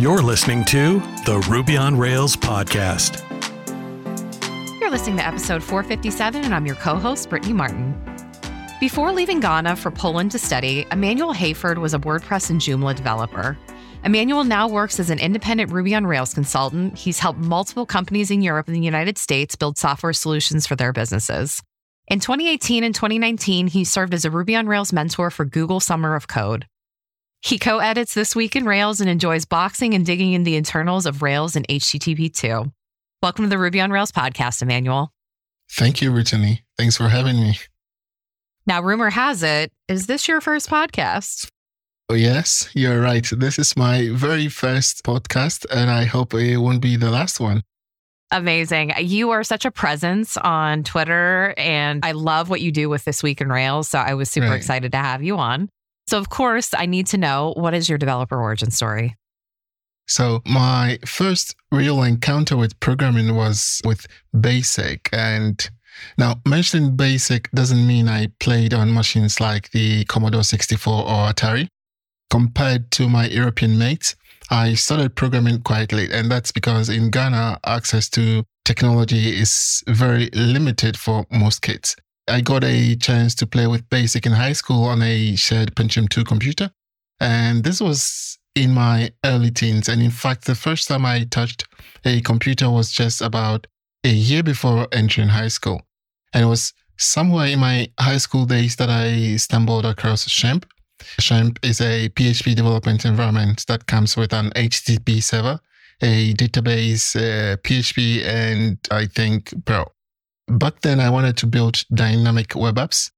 You're listening to the Ruby on Rails podcast. You're listening to episode 457, and I'm your co host, Brittany Martin. Before leaving Ghana for Poland to study, Emmanuel Hayford was a WordPress and Joomla developer. Emmanuel now works as an independent Ruby on Rails consultant. He's helped multiple companies in Europe and the United States build software solutions for their businesses. In 2018 and 2019, he served as a Ruby on Rails mentor for Google Summer of Code. He co edits This Week in Rails and enjoys boxing and digging in the internals of Rails and HTTP 2. Welcome to the Ruby on Rails podcast, Emmanuel. Thank you, Brittany. Thanks for having me. Now, rumor has it, is this your first podcast? Oh, yes, you're right. This is my very first podcast, and I hope it won't be the last one. Amazing. You are such a presence on Twitter, and I love what you do with This Week in Rails. So I was super right. excited to have you on. So, of course, I need to know what is your developer origin story? So, my first real encounter with programming was with BASIC. And now, mentioning BASIC doesn't mean I played on machines like the Commodore 64 or Atari. Compared to my European mates, I started programming quite late. And that's because in Ghana, access to technology is very limited for most kids. I got a chance to play with BASIC in high school on a shared Pentium 2 computer. And this was in my early teens. And in fact, the first time I touched a computer was just about a year before entering high school. And it was somewhere in my high school days that I stumbled across XAMPP. XAMPP is a PHP development environment that comes with an HTTP server, a database, uh, PHP, and I think Perl. Back then, I wanted to build dynamic web apps,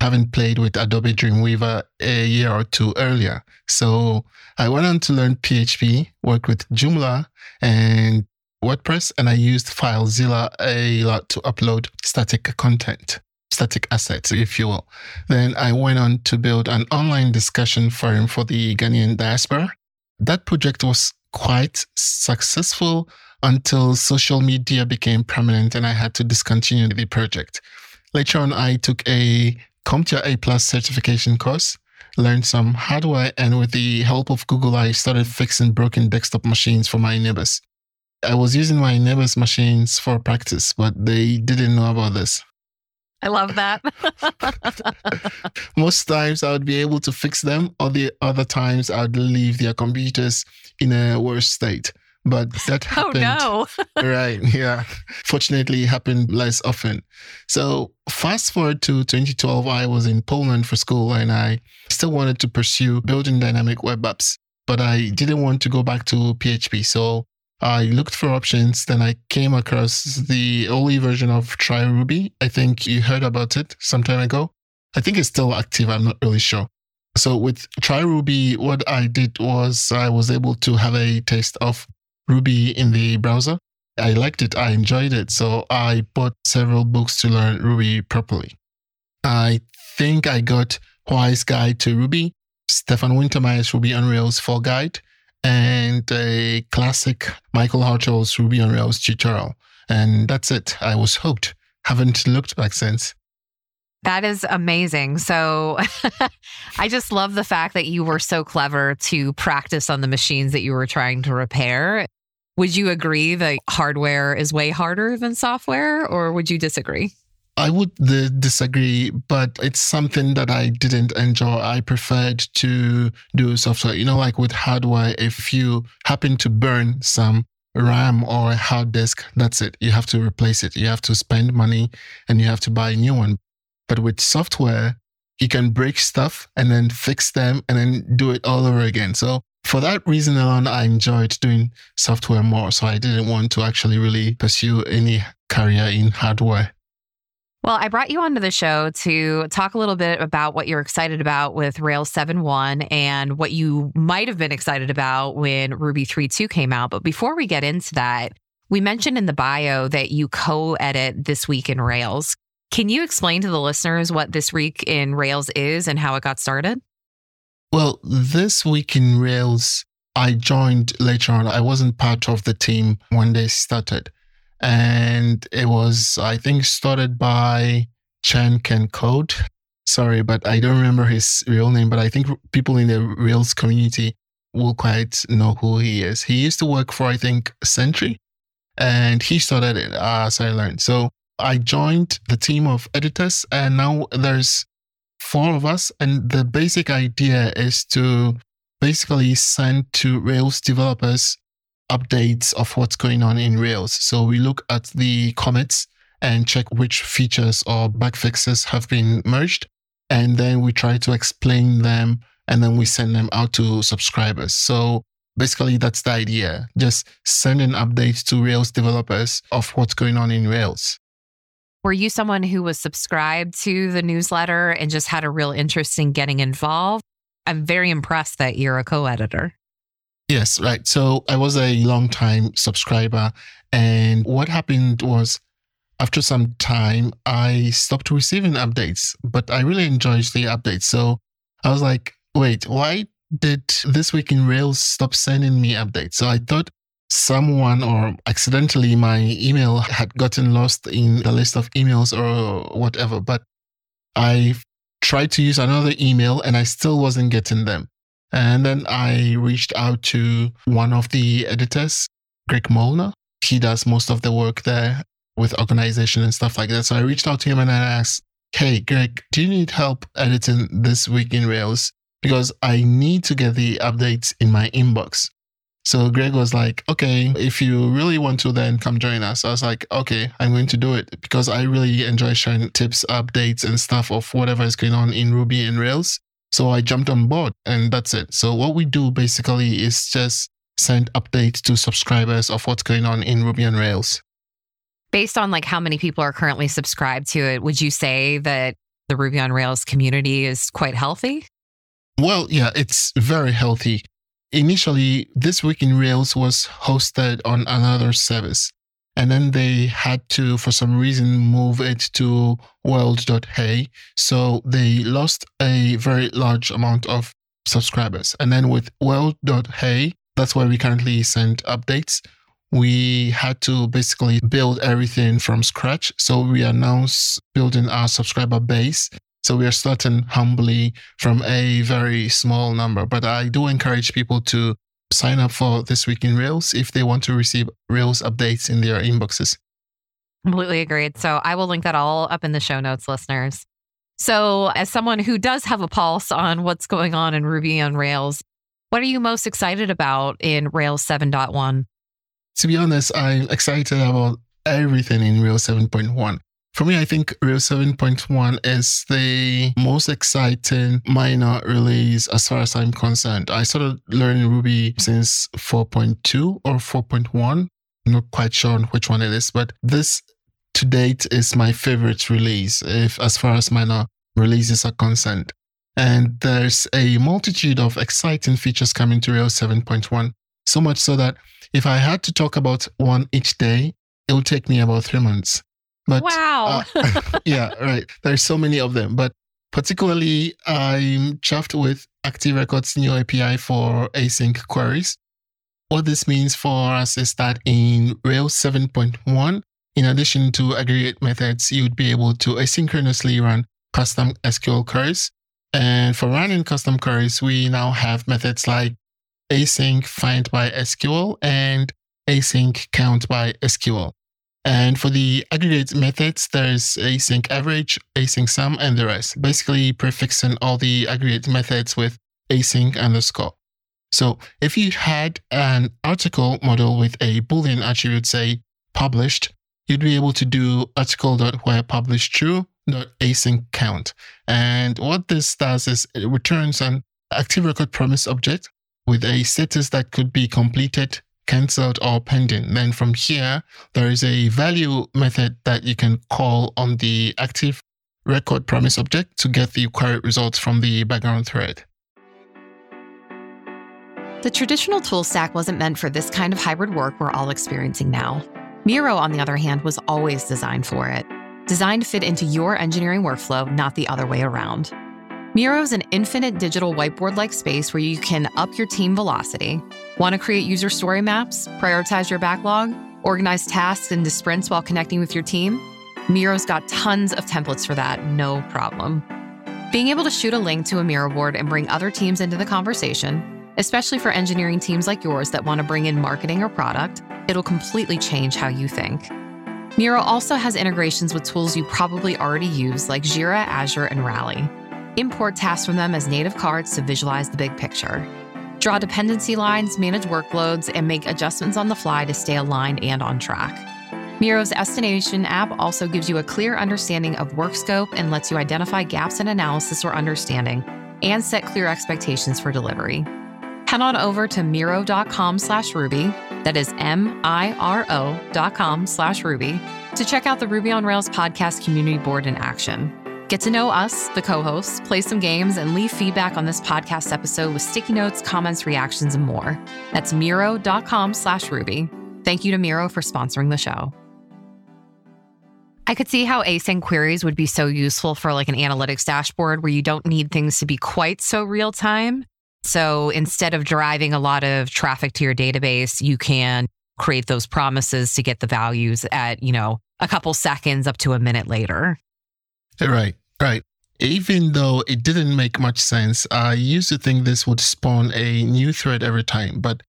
having played with Adobe Dreamweaver a year or two earlier. So I went on to learn PHP, work with Joomla and WordPress, and I used FileZilla a lot to upload static content, static assets, if you will. Then I went on to build an online discussion forum for the Ghanaian diaspora. That project was quite successful until social media became prominent and I had to discontinue the project. Later on, I took a CompTIA A plus certification course, learned some hardware, and with the help of Google, I started fixing broken desktop machines for my neighbors. I was using my neighbors' machines for practice, but they didn't know about this. I love that. Most times I would be able to fix them, or the other times I would leave their computers in a worse state but that oh, happened. Oh no! right? Yeah. Fortunately, it happened less often. So fast forward to 2012, I was in Poland for school, and I still wanted to pursue building dynamic web apps, but I didn't want to go back to PHP. So I looked for options. Then I came across the early version of Try Ruby. I think you heard about it some time ago. I think it's still active. I'm not really sure. So with Try Ruby, what I did was I was able to have a taste of Ruby in the browser. I liked it. I enjoyed it. So I bought several books to learn Ruby properly. I think I got Why's Guide to Ruby, Stefan Wintermeyer's Ruby on Rails 4 Guide, and a classic Michael Hartl's Ruby on Rails tutorial. And that's it. I was hooked. Haven't looked back since. That is amazing. So I just love the fact that you were so clever to practice on the machines that you were trying to repair. Would you agree that hardware is way harder than software, or would you disagree? I would disagree, but it's something that I didn't enjoy. I preferred to do software. You know, like with hardware, if you happen to burn some RAM or a hard disk, that's it. You have to replace it. You have to spend money and you have to buy a new one. But with software, you can break stuff and then fix them and then do it all over again. So for that reason alone, I enjoyed doing software more. So I didn't want to actually really pursue any career in hardware. Well, I brought you onto the show to talk a little bit about what you're excited about with Rails 7.1 and what you might have been excited about when Ruby 3.2 came out. But before we get into that, we mentioned in the bio that you co edit This Week in Rails. Can you explain to the listeners what This Week in Rails is and how it got started? Well, This Week in Rails, I joined later on. I wasn't part of the team when they started. And it was, I think, started by chancancode. Sorry, but I don't remember his real name. But I think people in the Rails community will quite know who he is. He used to work for, I think, Sentry, and he started it as I learned. So I joined the team of editors, and now there's four of us. And the basic idea is to basically send to Rails developers updates of what's going on in Rails. So we look at the commits and check which features or bug fixes have been merged. And then we try to explain them and then we send them out to subscribers. So basically, that's the idea. Just sending updates to Rails developers of what's going on in Rails. Were you someone who was subscribed to the newsletter and just had a real interest in getting involved? I'm very impressed that you're a co editor. Yes, right. So I was a long time subscriber. And what happened was after some time, I stopped receiving updates, but I really enjoyed the updates. So I was like, wait, why did This Week in Rails stop sending me updates? So I thought someone or accidentally my email had gotten lost in the list of emails or whatever. But I tried to use another email and I still wasn't getting them. And then I reached out to one of the editors, Greg Molnar. He does most of the work there with organization and stuff like that. So I reached out to him and I asked, Hey, Greg, do you need help editing this week in Rails? Because I need to get the updates in my inbox. So Greg was like, okay, if you really want to, then come join us. I was like, okay, I'm going to do it because I really enjoy sharing tips, updates, and stuff of whatever is going on in Ruby and Rails. So I jumped on board and that's it. So what we do basically is just send updates to subscribers of what's going on in Ruby and Rails. Based on like how many people are currently subscribed to it, would you say that the Ruby on Rails community is quite healthy? Well, yeah, it's very healthy. Initially, This Week in Rails was hosted on another service. And then they had to, for some reason, move it to world.hey. So they lost a very large amount of subscribers. And then with world.hey, that's where we currently send updates. We had to basically build everything from scratch. So we are now building our subscriber base. So we are starting humbly from a very small number. But I do encourage people to sign up for This Week in Rails if they want to receive Rails updates in their inboxes. Completely agreed. So I will link that all up in the show notes, listeners. So, as someone who does have a pulse on what's going on in Ruby on Rails, what are you most excited about in Rails 7.1? To be honest, I'm excited about everything in Rails 7.1. For me, I think Rails 7.1 is the most exciting minor release as far as I'm concerned. I started learning Ruby since 4.2 or 4.1. I'm not quite sure on which one it is, but this to date is my favorite release if as far as minor releases are concerned. And there's a multitude of exciting features coming to Rails 7.1. So much so that if I had to talk about one each day, it would take me about three months. But wow. uh, yeah, right. There's so many of them. But particularly, I'm chuffed with Active Record's new API for async queries. What this means for us is that in Rails 7.1, in addition to aggregate methods, you'd be able to asynchronously run custom SQL queries. And for running custom queries, we now have methods like async find by SQL and async count by SQL. And for the aggregate methods, there's async average, async sum, and the rest. Basically prefixing all the aggregate methods with async underscore. So if you had an article model with a Boolean attribute, say published, you'd be able to do article.where published true async count. And what this does is it returns an active record promise object with a status that could be completed, cancelled, or pending. Then from here, there is a value method that you can call on the active record promise object to get the query results from the background thread. The traditional tool stack wasn't meant for this kind of hybrid work we're all experiencing now. Miro, on the other hand, was always designed for it, designed to fit into your engineering workflow, not the other way around. Miro is an infinite digital whiteboard like space where you can up your team velocity. Want to create user story maps, prioritize your backlog, organize tasks into sprints while connecting with your team? Miro's got tons of templates for that, no problem. Being able to shoot a link to a Miro board and bring other teams into the conversation, Especially for engineering teams like yours that want to bring in marketing or product, it'll completely change how you think. Miro also has integrations with tools you probably already use like Jira, Azure, and Rally. Import tasks from them as native cards to visualize the big picture. Draw dependency lines, manage workloads, and make adjustments on the fly to stay aligned and on track. Miro's Estimation app also gives you a clear understanding of work scope and lets you identify gaps in analysis or understanding and set clear expectations for delivery. Head on over to miro.com slash Ruby, that is M-I-R-O dot com slash Ruby, to check out the Ruby on Rails podcast community board in action. Get to know us, the co-hosts, play some games, and leave feedback on this podcast episode with sticky notes, comments, reactions, and more. That's miro.com slash Ruby. Thank you to Miro for sponsoring the show. I could see how async queries would be so useful for like an analytics dashboard where you don't need things to be quite so real time. So instead of driving a lot of traffic to your database, you can create those promises to get the values at, you know, a couple seconds up to a minute later. Right, right. Even though it didn't make much sense, I used to think this would spawn a new thread every time, but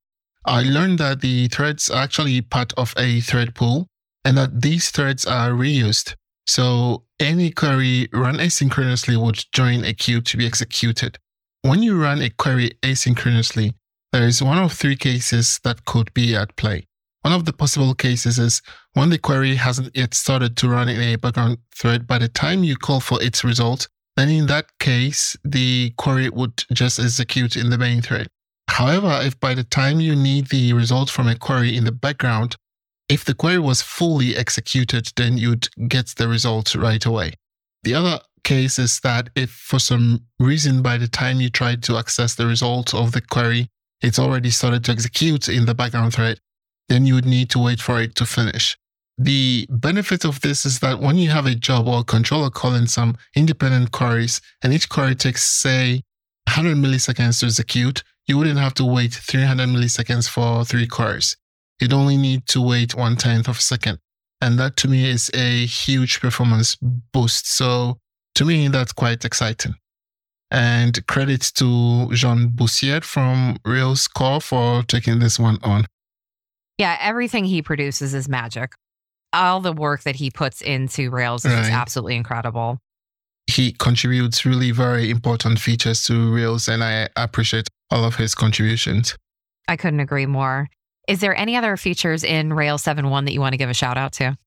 I learned that the threads are actually part of a thread pool and that these threads are reused. So any query run asynchronously would join a queue to be executed. When you run a query asynchronously, there is one of three cases that could be at play. One of the possible cases is when the query hasn't yet started to run in a background thread by the time you call for its result, then in that case, the query would just execute in the main thread. However, if by the time you need the result from a query in the background, if the query was fully executed, then you'd get the result right away. The other case is that if for some reason by the time you try to access the result of the query, it's already started to execute in the background thread, then you would need to wait for it to finish. The benefit of this is that when you have a job or a controller calling some independent queries and each query takes, say, 100 milliseconds to execute, you wouldn't have to wait 300 milliseconds for three queries you'd only need to wait one tenth of a second. And that to me is a huge performance boost. So to me, that's quite exciting. And credit to Jean Boussier from Rails Core for taking this one on. Yeah, everything he produces is magic. All the work that he puts into Rails is absolutely incredible. He contributes really very important features to Rails, and I appreciate all of his contributions. I couldn't agree more. Is there any other features in Rails 7.1 that you want to give a shout out to?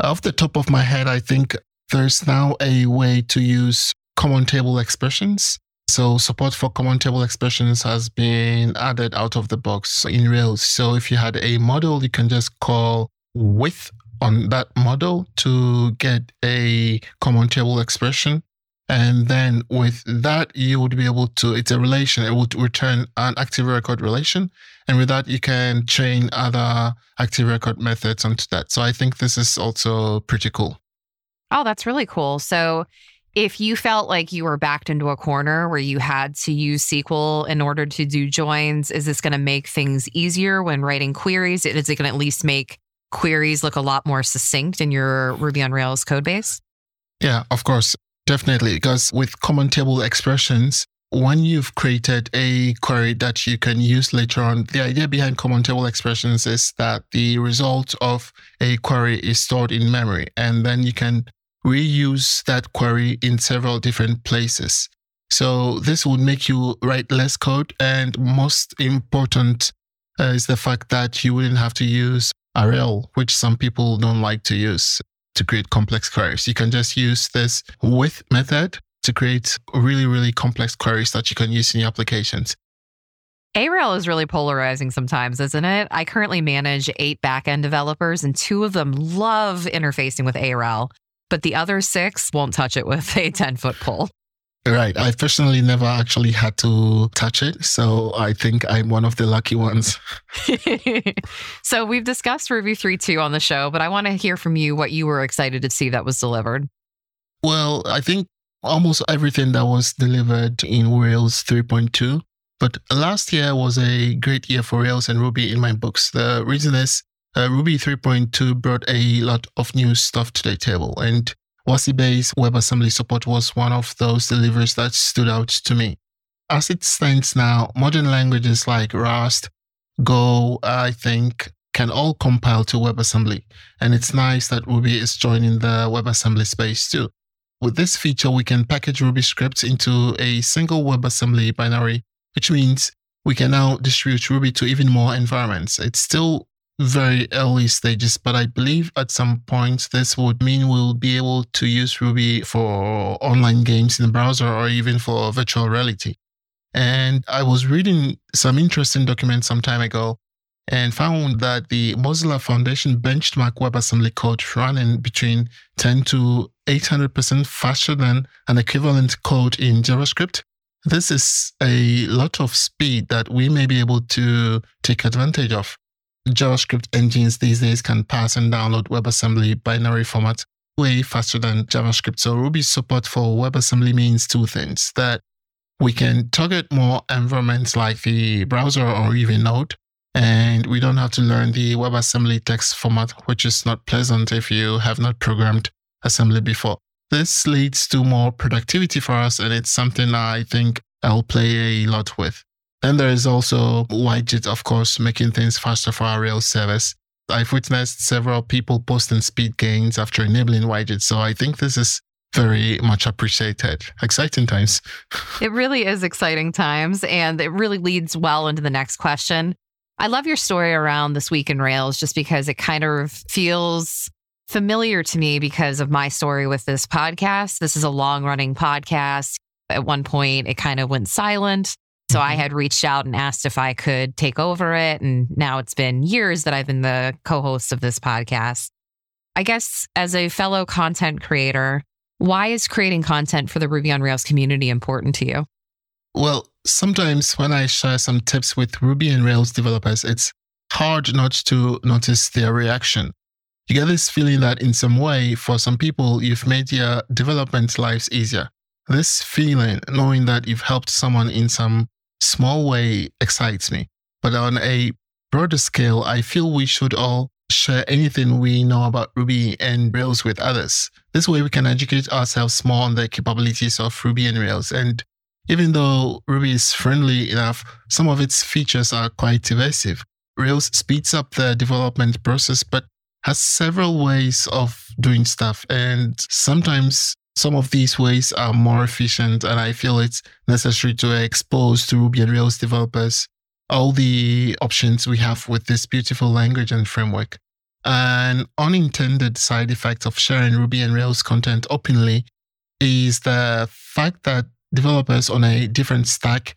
Off the top of my head, I think there's now a way to use common table expressions. So support for common table expressions has been added out of the box in Rails. So if you had a model, you can just call with on that model to get a common table expression. And then with that, you would be able to, it's a relation, it would return an active record relation. And with that, you can chain other active record methods onto that. So I think this is also pretty cool. Oh, that's really cool. So if you felt like you were backed into a corner where you had to use SQL in order to do joins, is this going to make things easier when writing queries? Is it going to at least make queries look a lot more succinct in your Ruby on Rails code base? Yeah, of course. Definitely. Because with common table expressions, when you've created a query that you can use later on, the idea behind common table expressions is that the result of a query is stored in memory, and then you can reuse that query in several different places. So this would make you write less code. And most important uh, is the fact that you wouldn't have to use Arel, which some people don't like to use to create complex queries. You can just use this with method to create really, really complex queries that you can use in your applications. Arel is really polarizing sometimes, isn't it? I currently manage eight backend developers, and two of them love interfacing with Arel, but the other six won't touch it with a 10 foot pole. Right. I personally never actually had to touch it. So I think I'm one of the lucky ones. so we've discussed Ruby 3.2 on the show, but I want to hear from you what you were excited to see that was delivered. Well, I think almost everything that was delivered in Rails 3.2. But last year was a great year for Rails and Ruby in my books. The reason is uh, Ruby 3.2 brought a lot of new stuff to the table, and WASI based WebAssembly support was one of those deliveries that stood out to me. as it stands now, modern languages like Rust, Go, I think, can all compile to WebAssembly. And it's nice that Ruby is joining the WebAssembly space too. With this feature, we can package Ruby scripts into a single WebAssembly binary, which means we can now distribute Ruby to even more environments. It's still very early stages, but I believe at some point this would mean we'll be able to use Ruby for online games in the browser or even for virtual reality. And I was reading some interesting documents some time ago and found that the Mozilla Foundation benchmark WebAssembly code running between 10 to 800% faster than an equivalent code in JavaScript. This is a lot of speed that we may be able to take advantage of. JavaScript engines these days can pass and download WebAssembly binary format way faster than JavaScript. So Ruby's support for WebAssembly means two things that we can target more environments like the browser or even Node. And we don't have to learn the WebAssembly text format, which is not pleasant if you have not programmed assembly before. This leads to more productivity for us, and it's something I think I'll play a lot with. Then there is also YJIT, of course, making things faster for our Rails service. I've witnessed several people posting speed gains after enabling YJITs, so I think this is very much appreciated. Exciting times. it really is exciting times, and it really leads well into the next question. I love your story around this week in Rails just because it kind of feels familiar to me because of my story with this podcast. This is a long running podcast. At one point, it kind of went silent. So I mm-hmm. had reached out and asked if I could take over it. And now it's been years that I've been the co host of this podcast. I guess as a fellow content creator, why is creating content for the Ruby on Rails community important to you? Well, sometimes when I share some tips with Ruby and Rails developers, it's hard not to notice their reaction. You get this feeling that in some way, for some people, you've made their development lives easier. This feeling, knowing that you've helped someone in some small way, excites me. But on a broader scale, I feel we should all share anything we know about Ruby and Rails with others. This way, we can educate ourselves more on the capabilities of Ruby and Rails. And even though Ruby is friendly enough, some of its features are quite evasive. Rails speeds up the development process, but has several ways of doing stuff. And sometimes some of these ways are more efficient. And I feel it's necessary to expose to Ruby and Rails developers all the options we have with this beautiful language and framework. An unintended side effect of sharing Ruby and Rails content openly is the fact that developers on a different stack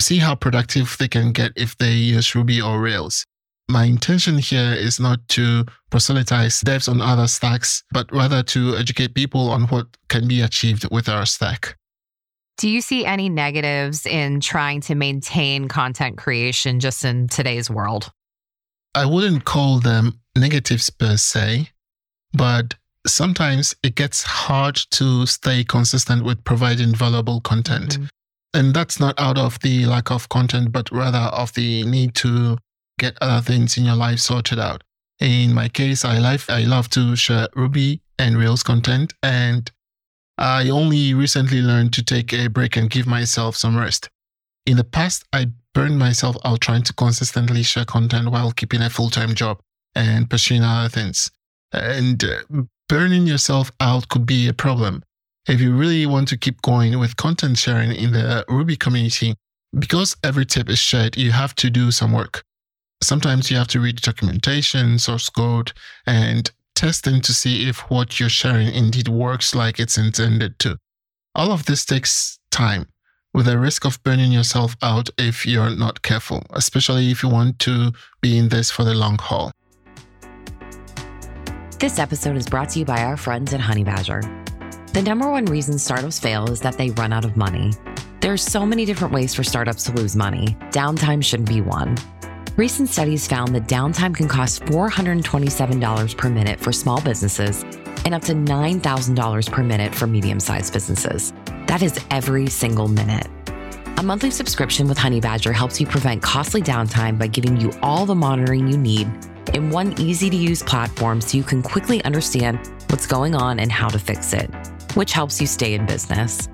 see how productive they can get if they use Ruby or Rails. My intention here is not to proselytize devs on other stacks, but rather to educate people on what can be achieved with our stack. Do you see any negatives in trying to maintain content creation just in today's world? I wouldn't call them negatives per se, but sometimes it gets hard to stay consistent with providing valuable content. Mm-hmm. And that's not out of the lack of content, but rather of the need to get other things in your life sorted out. In my case, I love, I love to share Ruby and Rails content, and I only recently learned to take a break and give myself some rest. In the past, I burned myself out trying to consistently share content while keeping a full time job and pursuing other things. And uh, burning yourself out could be a problem. If you really want to keep going with content sharing in the Ruby community, because every tip is shared, you have to do some work. Sometimes you have to read documentation, source code, and test them to see if what you're sharing indeed works like it's intended to. All of this takes time with a risk of burning yourself out if you're not careful, especially if you want to be in this for the long haul. This episode is brought to you by our friends at Honeybadger. The number one reason startups fail is that they run out of money. There are so many different ways for startups to lose money. Downtime shouldn't be one. Recent studies found that downtime can cost $427 per minute for small businesses and up to $9,000 per minute for medium sized businesses. That is every single minute. A monthly subscription with Honeybadger helps you prevent costly downtime by giving you all the monitoring you need in one easy to use platform so you can quickly understand what's going on and how to fix it, which helps you stay in business.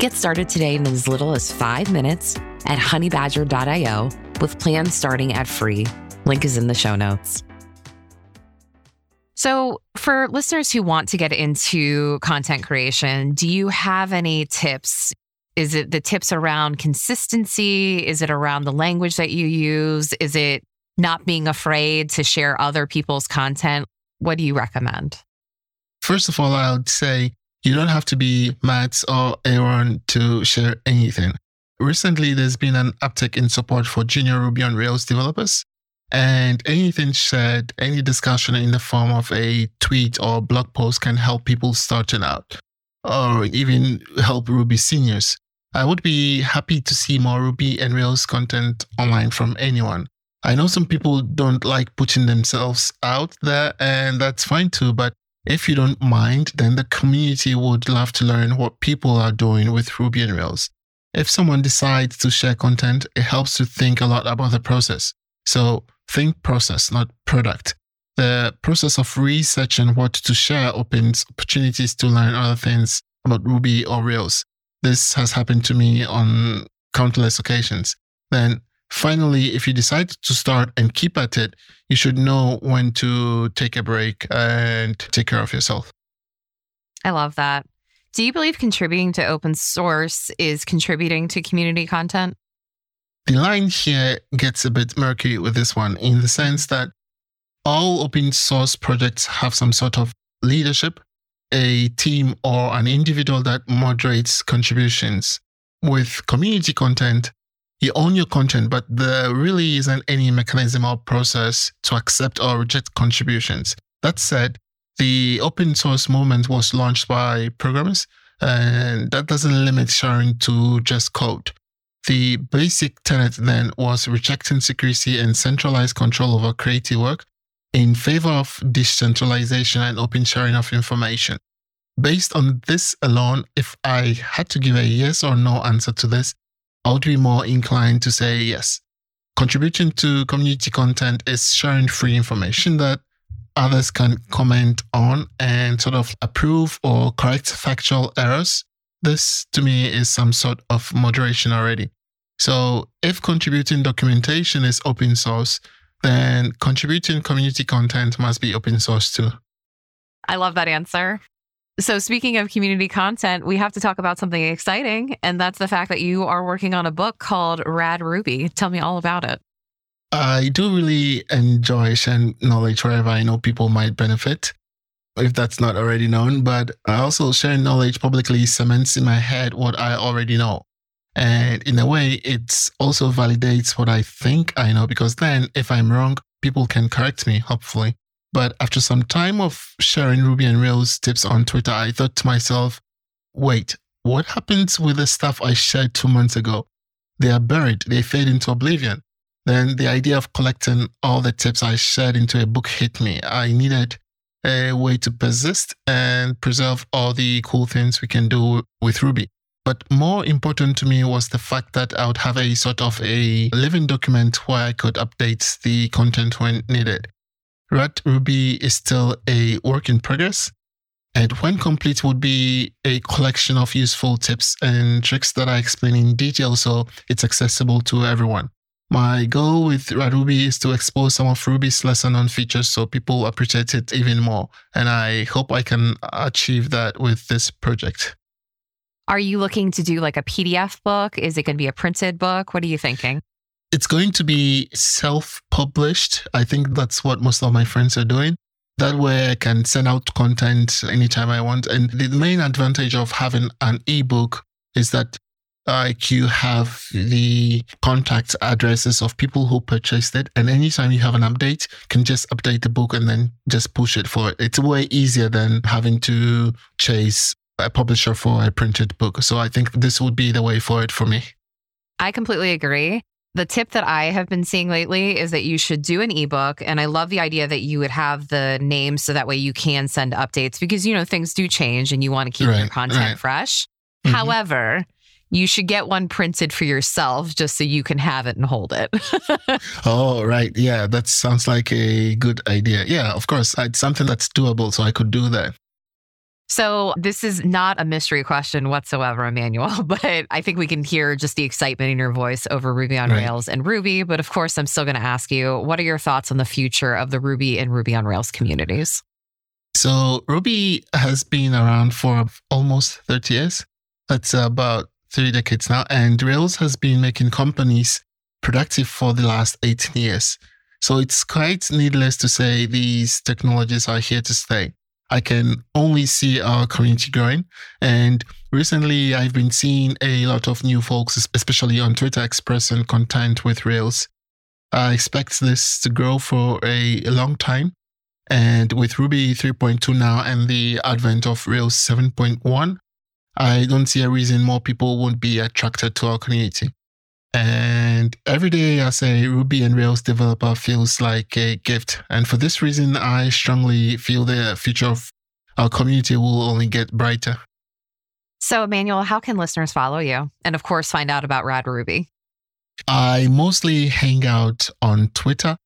Get started today in as little as five minutes at honeybadger.io with plans starting at free. Link is in the show notes. So, for listeners who want to get into content creation, do you have any tips? Is it the tips around consistency? Is it around the language that you use? Is it not being afraid to share other people's content? What do you recommend? First of all, I would say you don't have to be Matz or Aaron to share anything. Recently, there's been an uptick in support for junior Ruby on Rails developers. And anything shared, any discussion in the form of a tweet or blog post can help people starting out or even help Ruby seniors. I would be happy to see more Ruby and Rails content online from anyone. I know some people don't like putting themselves out there, and that's fine too. But if you don't mind, then the community would love to learn what people are doing with Ruby and Rails. If someone decides to share content, it helps to think a lot about the process. So think process, not product. The process of researching what to share opens opportunities to learn other things about Ruby or Rails. This has happened to me on countless occasions. Then finally, if you decide to start and keep at it, you should know when to take a break and take care of yourself. I love that. Do you believe contributing to open source is contributing to community content? The line here gets a bit murky with this one in the sense that all open source projects have some sort of leadership, a team, or an individual that moderates contributions. With community content, you own your content, but there really isn't any mechanism or process to accept or reject contributions. That said, the open source movement was launched by programmers, and that doesn't limit sharing to just code. The basic tenet then was rejecting secrecy and centralized control over creative work in favor of decentralization and open sharing of information. Based on this alone, if I had to give a yes or no answer to this, I would be more inclined to say yes. Contributing to community content is sharing free information that others can comment on and sort of approve or correct factual errors. This to me is some sort of moderation already. So if contributing documentation is open source, then contributing community content must be open source too. I love that answer. So, speaking of community content, we have to talk about something exciting, and that's the fact that you are working on a book called Rad Ruby. Tell me all about it. I do really enjoy sharing knowledge wherever I know people might benefit, if that's not already known. But I also share knowledge publicly cements in my head what I already know. And in a way, it also validates what I think I know, because then if I'm wrong, people can correct me, hopefully. But after some time of sharing Ruby and Rails tips on Twitter, I thought to myself, wait, what happens with the stuff I shared two months ago? They are buried, they fade into oblivion. Then the idea of collecting all the tips I shared into a book hit me. I needed a way to persist and preserve all the cool things we can do with Ruby. But more important to me was the fact that I would have a sort of a living document where I could update the content when needed. Rad Ruby is still a work in progress. And when complete would be a collection of useful tips and tricks that I explain in detail so it's accessible to everyone. My goal with Ruby is to expose some of Ruby's lesser known features so people appreciate it even more. And I hope I can achieve that with this project. Are you looking to do like a PDF book? Is it going to be a printed book? What are you thinking? It's going to be self published. I think that's what most of my friends are doing. That way I can send out content anytime I want. And the main advantage of having an ebook is that like you have the contact addresses of people who purchased it. And anytime you have an update, can just update the book and then just push it forward. It's way easier than having to chase a publisher for a printed book. So I think this would be the way forward for me. I completely agree. The tip that I have been seeing lately is that you should do an ebook. And I love the idea that you would have the name so that way you can send updates because, you know, things do change and you want to keep right, your content right. fresh. Mm-hmm. However, you should get one printed for yourself just so you can have it and hold it. oh, right. Yeah, that sounds like a good idea. Yeah, of course. It's something that's doable, so I could do that. So, this is not a mystery question whatsoever, Emmanuel, but I think we can hear just the excitement in your voice over Ruby on Right. Rails and Ruby. But of course, I'm still going to ask you what are your thoughts on the future of the Ruby and Ruby on Rails communities? So Ruby has been around for almost 30 years. That's about three decades now. And Rails has been making companies productive for the last 18 years. So it's quite needless to say these technologies are here to stay. I can only see our community growing. And recently, I've been seeing a lot of new folks, especially on Twitter, expressing content with Rails. I expect this to grow for a long time. And with Ruby 3.2 now and the advent of Rails 7.1, I don't see a reason more people won't be attracted to our community. And every day as a Ruby and Rails developer feels like a gift. And for this reason, I strongly feel the future of our community will only get brighter. So, Emmanuel, how can listeners follow you? And of course, find out about Rad Ruby. I mostly hang out on Twitter.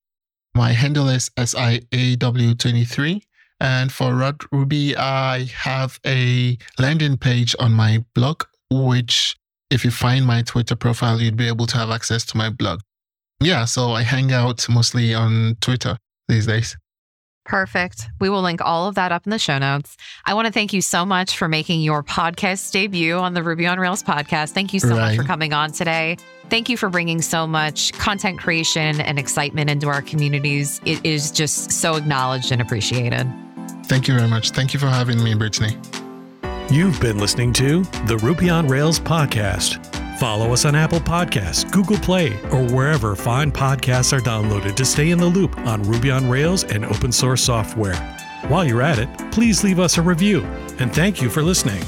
My handle is SIAW23. And for Rad Ruby, I have a landing page on my blog, which, if you find my Twitter profile, you'd be able to have access to my blog. Yeah, so I hang out mostly on Twitter these days. Perfect. We will link all of that up in the show notes. I want to thank you so much for making your podcast debut on the Ruby on Rails podcast. Thank you so much for coming on today. Thank you for bringing so much content creation and excitement into our communities. It is just so acknowledged and appreciated. Thank you very much. Thank you for having me, Brittany. You've been listening to the Ruby on Rails podcast. Follow us on Apple Podcasts, Google Play, or wherever fine podcasts are downloaded to stay in the loop on Ruby on Rails and open source software. While you're at it, please leave us a review. And thank you for listening.